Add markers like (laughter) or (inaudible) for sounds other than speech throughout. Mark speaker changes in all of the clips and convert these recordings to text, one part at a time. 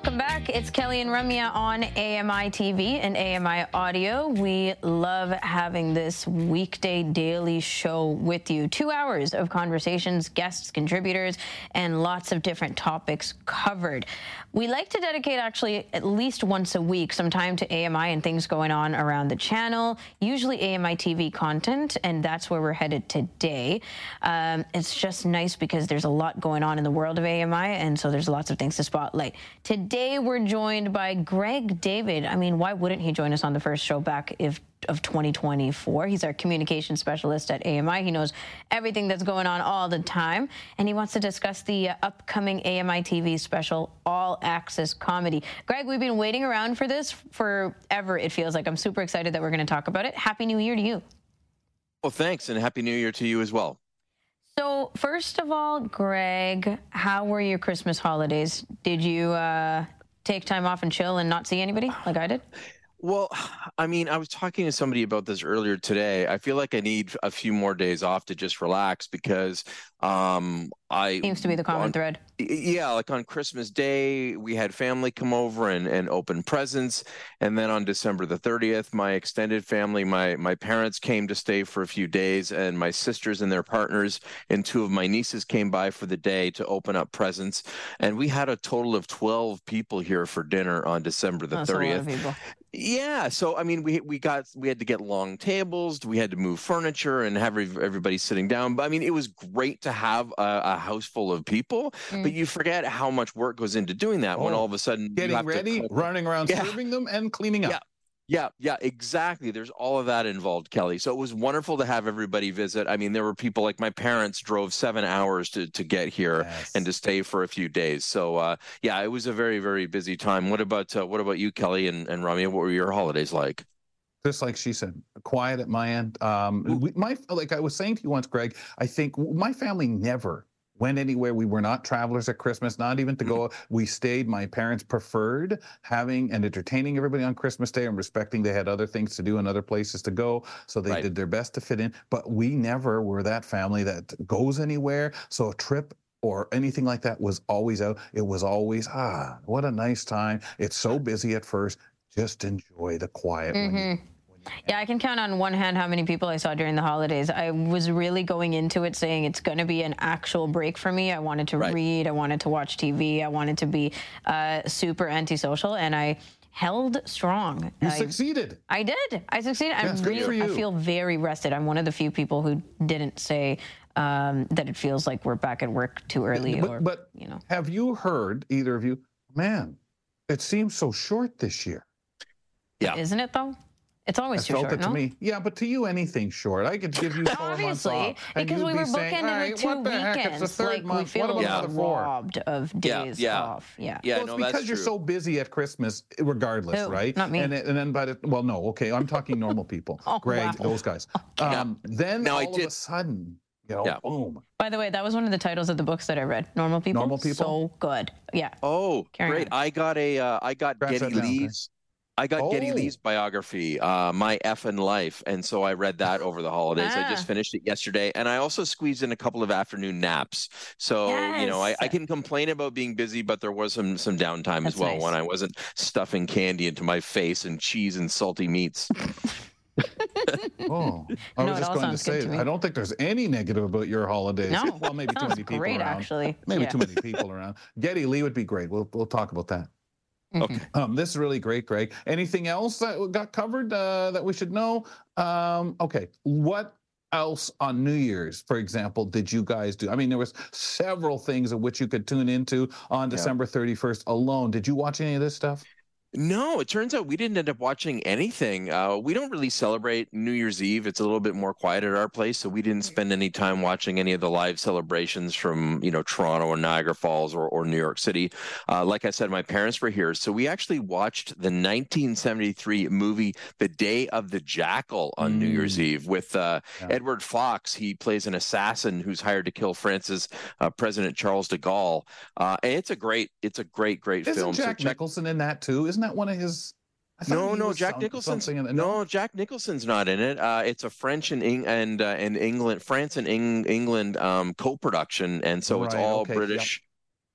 Speaker 1: Welcome back. It's Kelly and Ramya on AMI TV and AMI Audio. We love having this weekday daily show with you. Two hours of conversations, guests, contributors, and lots of different topics covered. We like to dedicate actually at least once a week some time to AMI and things going on around the channel, usually AMI TV content, and that's where we're headed today. Um, it's just nice because there's a lot going on in the world of AMI, and so there's lots of things to spotlight. Today we're joined by Greg David. I mean, why wouldn't he join us on the first show back if of 2024. He's our communication specialist at AMI. He knows everything that's going on all the time, and he wants to discuss the uh, upcoming AMI TV special, All Access Comedy. Greg, we've been waiting around for this forever, it feels like. I'm super excited that we're going to talk about it. Happy New Year to you.
Speaker 2: Well, thanks, and Happy New Year to you as well.
Speaker 1: So, first of all, Greg, how were your Christmas holidays? Did you uh, take time off and chill and not see anybody like I did?
Speaker 2: Well, (sighs) I mean, I was talking to somebody about this earlier today. I feel like I need a few more days off to just relax because um, I
Speaker 1: seems to be the common
Speaker 2: on,
Speaker 1: thread.
Speaker 2: Yeah, like on Christmas Day, we had family come over and, and open presents, and then on December the thirtieth, my extended family, my my parents came to stay for a few days, and my sisters and their partners and two of my nieces came by for the day to open up presents, and we had a total of twelve people here for dinner on December the thirtieth. Yeah, so I mean, we we got we had to get long tables, we had to move furniture and have everybody sitting down. But I mean, it was great to have a, a house full of people, mm. but you forget how much work goes into doing that oh, when all of a sudden
Speaker 3: getting ready, running around, yeah. serving them, and cleaning up.
Speaker 2: Yeah. Yeah, yeah, exactly. There's all of that involved, Kelly. So it was wonderful to have everybody visit. I mean, there were people like my parents drove seven hours to, to get here yes. and to stay for a few days. So uh, yeah, it was a very very busy time. What about uh, what about you, Kelly and and Ramya? What were your holidays like?
Speaker 3: just like she said, quiet at my end. Um, we, my like I was saying to you once, Greg. I think my family never went anywhere. We were not travelers at Christmas, not even to go. Mm-hmm. We stayed. My parents preferred having and entertaining everybody on Christmas Day and respecting they had other things to do and other places to go. So they right. did their best to fit in. But we never were that family that goes anywhere. So a trip or anything like that was always out. It was always, ah, what a nice time. It's so (laughs) busy at first. Just enjoy the quiet mm-hmm. when you mm-hmm.
Speaker 1: Yeah, I can count on one hand how many people I saw during the holidays. I was really going into it saying it's going to be an actual break for me. I wanted to right. read, I wanted to watch TV, I wanted to be uh, super antisocial, and I held strong.
Speaker 3: You
Speaker 1: I,
Speaker 3: succeeded.
Speaker 1: I did. I succeeded. Yes, I'm really, I feel very rested. I'm one of the few people who didn't say um, that it feels like we're back at work too early.
Speaker 3: But,
Speaker 1: or,
Speaker 3: but
Speaker 1: you know,
Speaker 3: have you heard either of you? Man, it seems so short this year.
Speaker 1: Yeah, isn't it though? It's always too short,
Speaker 3: it
Speaker 1: no?
Speaker 3: to me. Yeah, but to you, anything short. I could give you four months off.
Speaker 1: because we were
Speaker 3: be saying,
Speaker 1: right,
Speaker 3: two
Speaker 1: what the
Speaker 3: weekends. Heck, it's the third
Speaker 1: like
Speaker 3: month.
Speaker 1: we feel
Speaker 3: what
Speaker 1: yeah. robbed of days
Speaker 2: yeah, yeah.
Speaker 1: off. Yeah,
Speaker 2: yeah.
Speaker 3: Well,
Speaker 2: no,
Speaker 3: it's because you're
Speaker 2: true.
Speaker 3: so busy at Christmas, regardless,
Speaker 1: Ew,
Speaker 3: right?
Speaker 1: Not me.
Speaker 3: And, and then, but well, no, okay. I'm talking normal people. (laughs)
Speaker 1: oh,
Speaker 3: Greg,
Speaker 1: wow.
Speaker 3: those guys. Okay. Um, then
Speaker 2: now,
Speaker 3: all
Speaker 2: I
Speaker 3: of a sudden, you know,
Speaker 2: yeah.
Speaker 3: boom.
Speaker 1: By the way, that was one of the titles of the books that I read. Normal people.
Speaker 3: Normal people.
Speaker 1: So good. Yeah.
Speaker 2: Oh,
Speaker 1: Carry
Speaker 2: great!
Speaker 1: On.
Speaker 2: I got a. Uh, I got
Speaker 3: Getty
Speaker 2: Geddy
Speaker 3: that down,
Speaker 2: Lee's. I got
Speaker 3: Oh.
Speaker 2: Geddy Lee's biography, uh, My Effin' Life, and so I read that over the holidays. I
Speaker 1: Ah.
Speaker 2: just finished it yesterday, and I also squeezed in a couple of afternoon naps. So you know, I, I can complain about being busy, but there was some some downtime
Speaker 1: That's
Speaker 2: as well
Speaker 1: nice.
Speaker 2: when I wasn't stuffing candy into my face and cheese and salty meats. (laughs)
Speaker 3: Oh, I
Speaker 1: No,
Speaker 3: was just going to say,
Speaker 1: to.
Speaker 3: I don't think there's any negative about your holidays.
Speaker 1: No.
Speaker 3: Well, maybe too many people
Speaker 1: great,
Speaker 3: around.
Speaker 1: actually.
Speaker 3: Maybe
Speaker 1: Yeah.
Speaker 3: too many people around. Geddy Lee would be great. We'll we'll talk about that.
Speaker 2: Okay.
Speaker 3: Um, this is really great, Greg. Anything else that got covered uh, that we should know? Um, okay, what else on New Year's, for example, did you guys do? I mean, there was several things of which you could tune into on
Speaker 2: Yeah.
Speaker 3: December 31st alone. Did you watch any of this stuff?
Speaker 2: No, it turns out we didn't end up watching anything. Uh, we don't really celebrate New Year's Eve. It's a little bit more quiet at our place, so we didn't spend any time watching any of the live celebrations from you know Toronto or Niagara Falls or, or New York City. Uh, like I said, my parents were here, so we actually watched the 1973 movie The Day of the Jackal on mm. New Year's mm. Eve with uh, yeah. Edward Fox. He plays an assassin who's hired to kill France's uh, President Charles de Gaulle. Uh, and it's a great, it's a great, great
Speaker 3: Isn't
Speaker 2: film.
Speaker 3: Jack so check- Nicholson in that too? Isn't isn't that one of his?
Speaker 2: No, no, Jack some, Nicholson's no, no, Jack Nicholson's not in it. Uh, it's a French and Eng- and uh, and England, France and Eng- England um, co-production, and so right, it's all okay, British. Yep.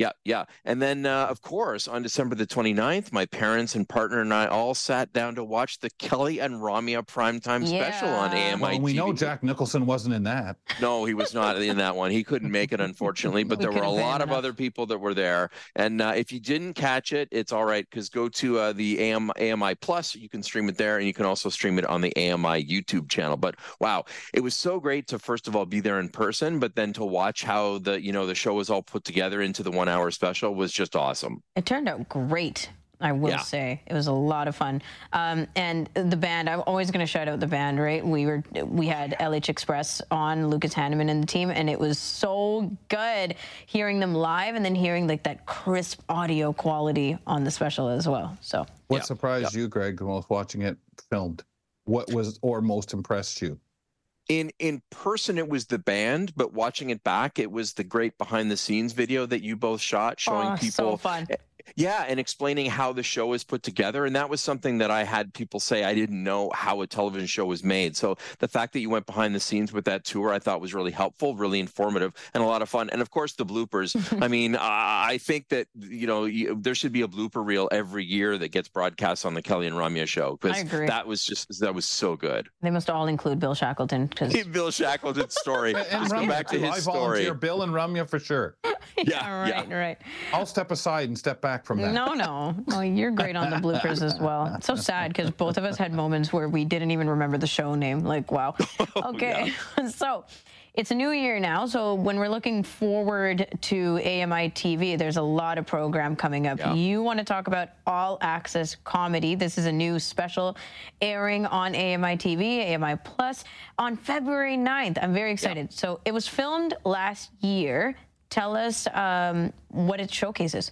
Speaker 2: Yeah, yeah. And then, uh, of course, on December the 29th, my parents and partner and I all sat down to watch the Kelly and Ramya primetime yeah. special on AMI.
Speaker 3: Well, we know Jack Nicholson wasn't in that.
Speaker 2: No, he was not in that one. He couldn't make it, unfortunately, but there were a lot of other people that were there. And uh, if you didn't catch it, it's all right because go to uh, the AM, AMI Plus. You can stream it there, and you can also stream it on the AMI YouTube channel. But wow, it was so great to first of all be there in person, but then to watch how the you know the show was all put together into the one hour special was just awesome.
Speaker 1: It turned out great. I will yeah. say it was a lot of fun. Um, and the band, I'm always going to shout out the band, right? We were we had LH Express on Lucas Hanneman and the team, and it was so good hearing them live and then hearing like that crisp audio quality on the special as well. So
Speaker 3: what yeah. surprised yeah. you, Greg, most watching it filmed? What was or most impressed you?
Speaker 2: In in person it was the band but watching it back it was the great behind the scenes video that you both shot showing oh, people
Speaker 1: so
Speaker 2: yeah, and explaining how the show is put together. And that was something that I had people say I didn't know how a television show was made. So the fact that you went behind the scenes with that tour, I thought was really helpful, really informative, and a lot of fun. And of course, the bloopers. (laughs) I mean, I think that, you know, you, there should be a blooper reel every year that gets broadcast on the Kelly and Ramya show because that was just, that was so good.
Speaker 1: They must all include Bill Shackleton. Cause... (laughs)
Speaker 2: Bill Shackleton's story. (laughs) and, and Ramya, back to his I volunteer
Speaker 3: story. Bill and Ramya for sure.
Speaker 1: yeah, yeah, right, yeah. right.
Speaker 3: I'll step aside and step back from that.
Speaker 1: No, no. Oh, you're great on the bloopers as well. It's so (laughs) sad because both of us had moments where we didn't even remember the show name. Like, wow. Okay. (laughs) Oh, yeah. (laughs) so it's a new year now. So when we're looking forward to AMI TV, there's a lot of program coming up. Yeah. You want to talk about All Access Comedy. This is a new special airing on AMI TV, AMI Plus, on February 9th. I'm very excited. Yeah. So it was filmed last year. Tell us um, what it showcases.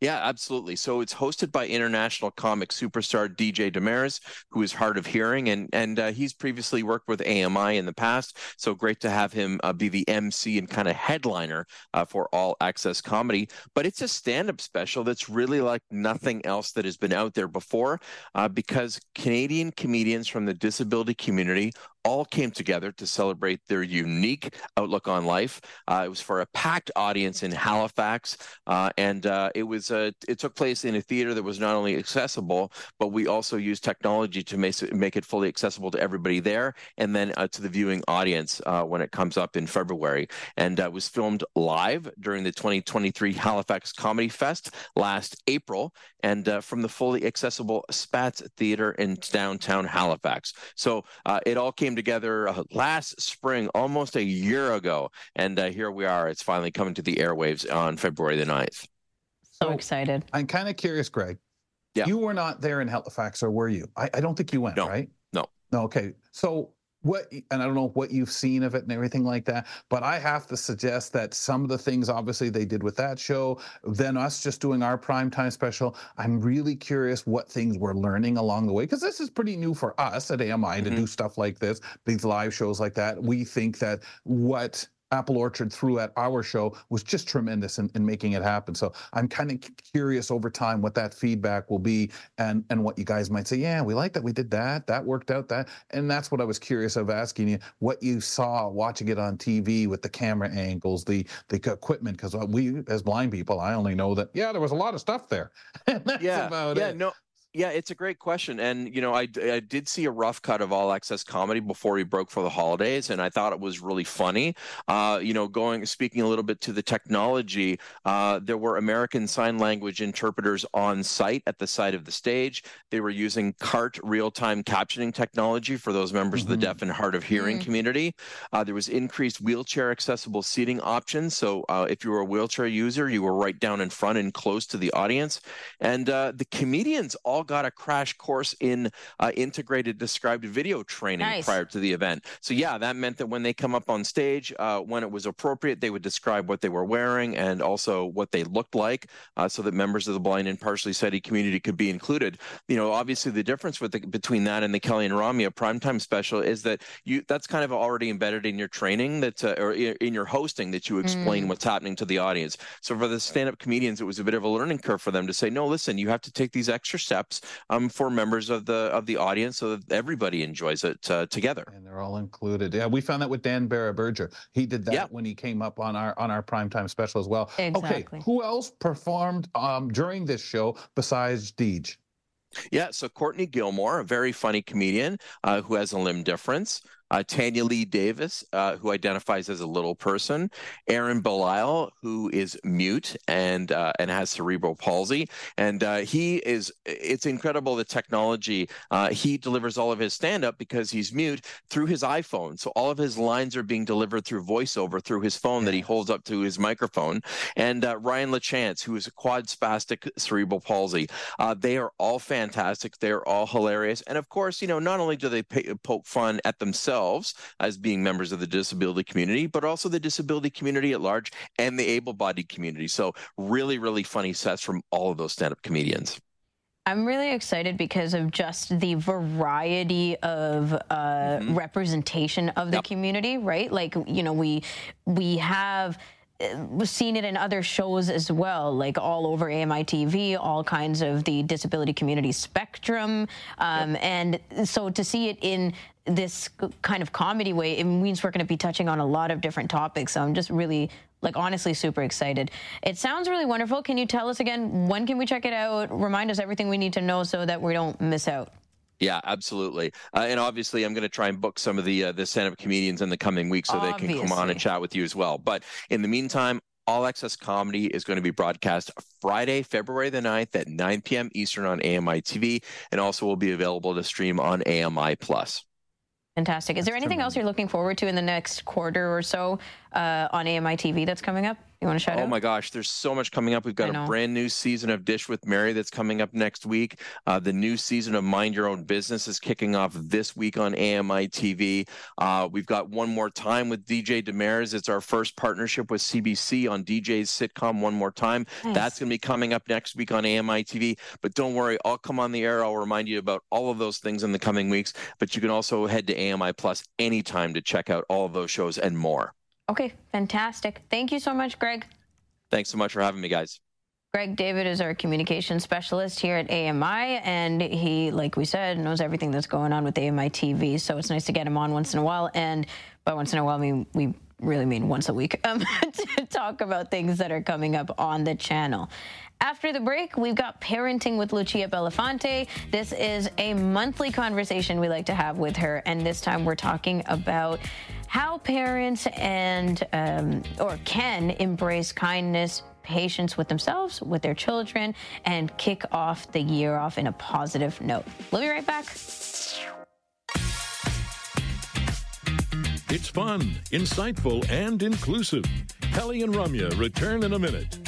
Speaker 2: Yeah, absolutely. So it's hosted by international comic superstar DJ Demers, who is hard of hearing, and and uh, he's previously worked with AMI in the past. So great to have him uh, be the MC and kind of headliner uh, for All Access Comedy. But it's a stand-up special that's really like nothing else that has been out there before, uh, because Canadian comedians from the disability community all came together to celebrate their unique outlook on life. Uh, it was for a packed audience in Halifax, uh, and uh, it was a, it took place in a theater that was not only accessible, but we also used technology to make it, make it fully accessible to everybody there, and then uh, to the viewing audience uh, when it comes up in February. And uh, was filmed live during the 2023 Halifax Comedy Fest last April, and from the fully accessible Spatz Theater in downtown Halifax. So it all came together uh, last spring, almost a year ago. And uh, here we are. It's finally coming to the airwaves on February the 9th.
Speaker 1: So, excited.
Speaker 3: I'm kind of curious, Greg. Yeah. You were not there in Halifax, or were you? I, I don't think you went,
Speaker 2: no,
Speaker 3: right?
Speaker 2: No.
Speaker 3: No. Okay. So what and i don't know what you've seen of it and everything like that but i have to suggest that some of the things obviously they did with that show then us just doing our primetime special i'm really curious what things we're learning along the way because this is pretty new for us at ami mm-hmm. to do stuff like this these live shows like that we think that what Apple Orchard threw at our show was just tremendous in, in making it happen. So I'm kind of curious over time what that feedback will be and and what you guys might say, yeah, we like that we did that, that worked out that. And that's what I was curious of asking you, what you saw watching it on TV with the camera angles, the the equipment, because uh, we as blind people, I only know that, yeah, there was a lot of stuff there. (laughs)
Speaker 2: yeah, yeah,
Speaker 3: it.
Speaker 2: no, Yeah, it's a great question. And, you know, I, I did see a rough cut of All Access Comedy before he broke for the holidays, and I thought it was really funny. Uh, you know, going, speaking a little bit to the technology, uh, there were American Sign Language interpreters on site at the side of the stage. They were using CART real time captioning technology for those members mm-hmm. of the mm-hmm. deaf and hard of hearing mm-hmm. community. Uh, there was increased wheelchair accessible seating options. So uh, if you were a wheelchair user, you were right down in front and close to the audience. And uh, the comedians all got a crash course in uh, integrated described video training nice. prior to the event. So yeah, that meant that when they come up on stage, uh, when it was appropriate, they would describe what they were wearing and also what they looked like, uh, so that members of the blind and partially sighted community could be included. You know, obviously the difference with the, between that and the Kelly and Ramya primetime special is that you that's kind of already embedded in your training that uh, or in your hosting that you explain mm. what's happening to the audience. So for the stand-up comedians, it was a bit of a learning curve for them to say, no, listen, you have to take these extra steps um, for members of the of the audience so that everybody enjoys it uh, together.
Speaker 3: And they're all included. Yeah, we found that with Dan Berger. He did that yep. when he came up on our on our primetime special as well.
Speaker 1: Exactly.
Speaker 3: Okay, who else performed um, during this show besides Deej?
Speaker 2: Yeah, so Courtney Gilmour, a very funny comedian uh, who has a limb difference uh, Tanya Lee Davis, uh, who identifies as a little person, Aaron Belisle, who is mute and uh, and has cerebral palsy, and uh, he is. It's incredible the technology. Uh, he delivers all of his stand up because he's mute through his iPhone, so all of his lines are being delivered through voiceover through his phone that he holds up to his microphone. And uh, Ryan LaChance, who is a quad spastic cerebral palsy, they are all fantastic. They're all hilarious, and of course, you know, not only do they pay, poke fun at themselves themselves as being members of the disability community, but also the disability community at large and the able bodied community. So, really, really funny sets from all of those stand up comedians.
Speaker 1: I'm really excited because of just the variety of uh, mm-hmm. representation of the yep. community, right? Like, you know, we we have seen it in other shows as well, like all over AMI TV, all kinds of the disability community spectrum. Um, yep. And so to see it in this kind of comedy way, it means we're going to be touching on a lot of different topics. So I'm just really, like, honestly super excited. It sounds really wonderful. Can you tell us again, when can we check it out? Remind us everything we need to know so that we don't miss out.
Speaker 2: Yeah, absolutely. Uh, and obviously, I'm going to try and book some of the uh, the stand-up comedians in the coming weeks so obviously. they can come on and chat with you as well. But in the meantime, all Access Comedy is going to be broadcast Friday, February the 9th at 9 p.m. Eastern on AMI TV, and also will be available to stream on AMI Plus.
Speaker 1: Fantastic. Is there anything else you're looking forward to in the next quarter or so uh, on AMI TV that's coming up? You want to shout
Speaker 2: oh
Speaker 1: out?
Speaker 2: Oh my gosh, there's so much coming up. We've got a brand new season of Dish with Mary that's coming up next week. Uh, the new season of Mind Your Own Business is kicking off this week on AMI TV. Uh, we've got one more time with DJ Demers. It's our first partnership with CBC on DJ's sitcom One More Time. Nice. That's going to be coming up next week on AMI TV. But don't worry, I'll come on the air. I'll remind you about all of those things in the coming weeks. But you can also head to AMI Plus anytime to check out all of those shows and more.
Speaker 1: Okay, fantastic. Thank you so much, Greg.
Speaker 2: Thanks so much for having me, guys.
Speaker 1: Greg David is our communication specialist here at AMI, and he, like we said, knows everything that's going on with AMI TV. So it's nice to get him on once in a while. And by once in a while, we, we really mean once a week (laughs) um, to talk about things that are coming up on the channel. After the break, we've got Parenting with Lucia Belafonte. This is a monthly conversation we like to have with her, and this time we're talking about how parents and um, or can embrace kindness patience with themselves, with their children, and kick off the year off in a positive note. We'll be right back.
Speaker 4: It's fun, insightful, and inclusive. Kelly and Ramya return in a minute.